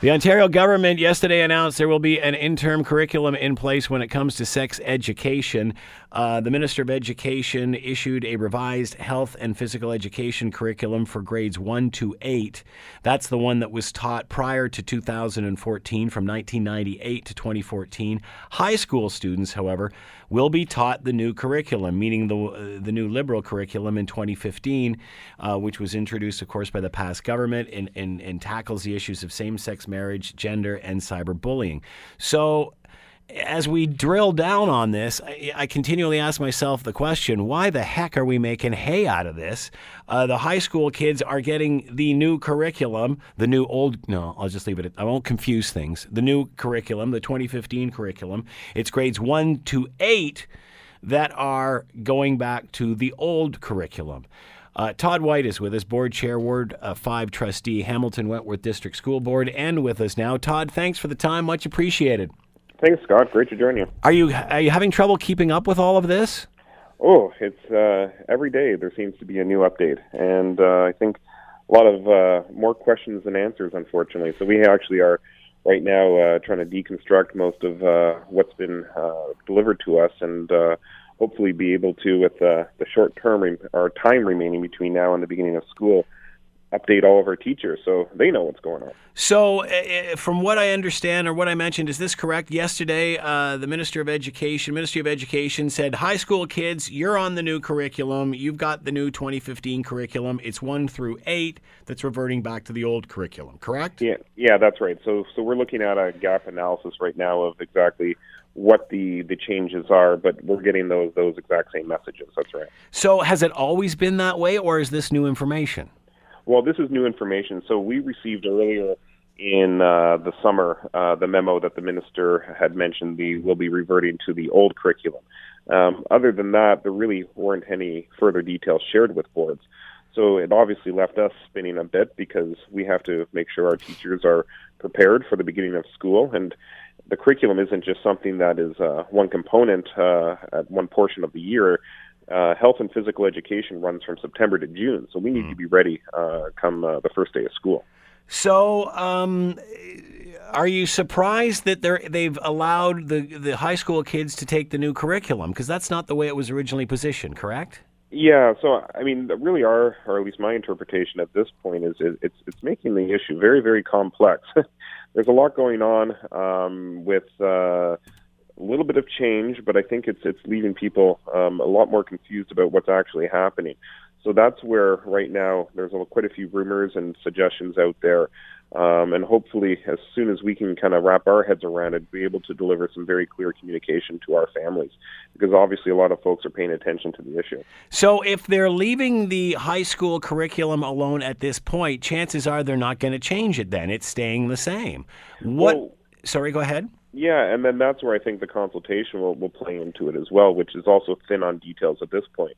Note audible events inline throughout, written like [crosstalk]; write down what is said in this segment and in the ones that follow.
The Ontario government yesterday announced there will be an interim curriculum in place when it comes to sex education. Uh, the Minister of Education issued a revised health and physical education curriculum for grades 1 to 8. That's the one that was taught prior to 2014 from 1998 to 2014. High school students, however, will be taught the new curriculum, meaning the, uh, the new liberal curriculum in 2015, uh, which was introduced, of course, by the past government and, and, and tackles the issues of same sex marriage, gender, and cyberbullying. So, as we drill down on this, I, I, continually ask myself the question why the heck are we making hay out of this? Uh, the high school kids are getting the new curriculum, the new old, no, I'll just leave it, I won't confuse things. The new curriculum, the 2015 curriculum, it's grades one to eight that are going back to the old curriculum. Uh, Todd White is with us, board chair, Ward uh, 5 trustee, Hamilton Wentworth District School Board, and with us now. Todd, thanks for the time. Much appreciated. Thanks, Scott. Great to join you. Are you are you having trouble keeping up with all of this? Oh, it's uh, every day there seems to be a new update, and uh, I think a lot of uh, more questions than answers, unfortunately. So we actually are right now uh, trying to deconstruct most of uh, what's been uh, delivered to us, and uh, hopefully be able to, with uh, the short term re- or time remaining between now and the beginning of school, update all of our teachers so they know what's going on. So, uh, from what I understand or what I mentioned, is this correct? Yesterday, uh, the Minister of Education, Ministry of Education, said, "High school kids, you're on the new curriculum. You've got the new 2015 curriculum. It's one through eight that's reverting back to the old curriculum." Correct? Yeah, yeah, that's right. So, so we're looking at a gap analysis right now of exactly what the the changes are, but we're getting those those exact same messages. That's right. So, has it always been that way, or is this new information? Well, this is new information. So we received earlier in uh, the summer uh, the memo that the minister had mentioned the will be reverting to the old curriculum. Um, other than that, there really weren't any further details shared with boards. So it obviously left us spinning a bit because we have to make sure our teachers are prepared for the beginning of school. And the curriculum isn't just something that is uh, one component uh, at one portion of the year uh, health and physical education runs from September to June, so we need mm. to be ready uh, come uh, the first day of school. So, um, are you surprised that they they've allowed the the high school kids to take the new curriculum? Because that's not the way it was originally positioned, correct? Yeah, so I mean, really, our or at least my interpretation at this point is it, it's it's making the issue very very complex. [laughs] There's a lot going on um, with uh, a little bit of change, but I think it's it's leaving people um, a lot more confused about what's actually happening. So that's where right now there's a, quite a few rumors and suggestions out there, um, and hopefully as soon as we can kind of wrap our heads around it, be able to deliver some very clear communication to our families, because obviously a lot of folks are paying attention to the issue. So if they're leaving the high school curriculum alone at this point, chances are they're not going to change it. Then it's staying the same. What? Well, sorry, go ahead. Yeah, and then that's where I think the consultation will, will play into it as well, which is also thin on details at this point.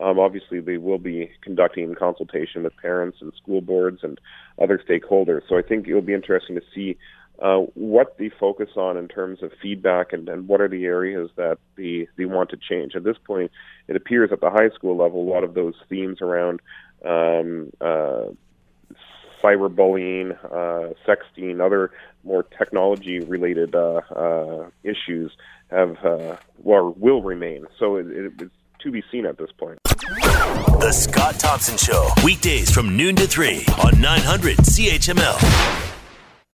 Um, obviously, they will be conducting consultation with parents and school boards and other stakeholders. So I think it will be interesting to see uh, what they focus on in terms of feedback and, and what are the areas that they, they want to change. At this point, it appears at the high school level, a lot of those themes around um, uh, cyberbullying, uh, sexting, other more technology-related uh, uh, issues have uh, or will remain. So it, it, it's to be seen at this point. The Scott Thompson Show, weekdays from noon to three on 900 CHML.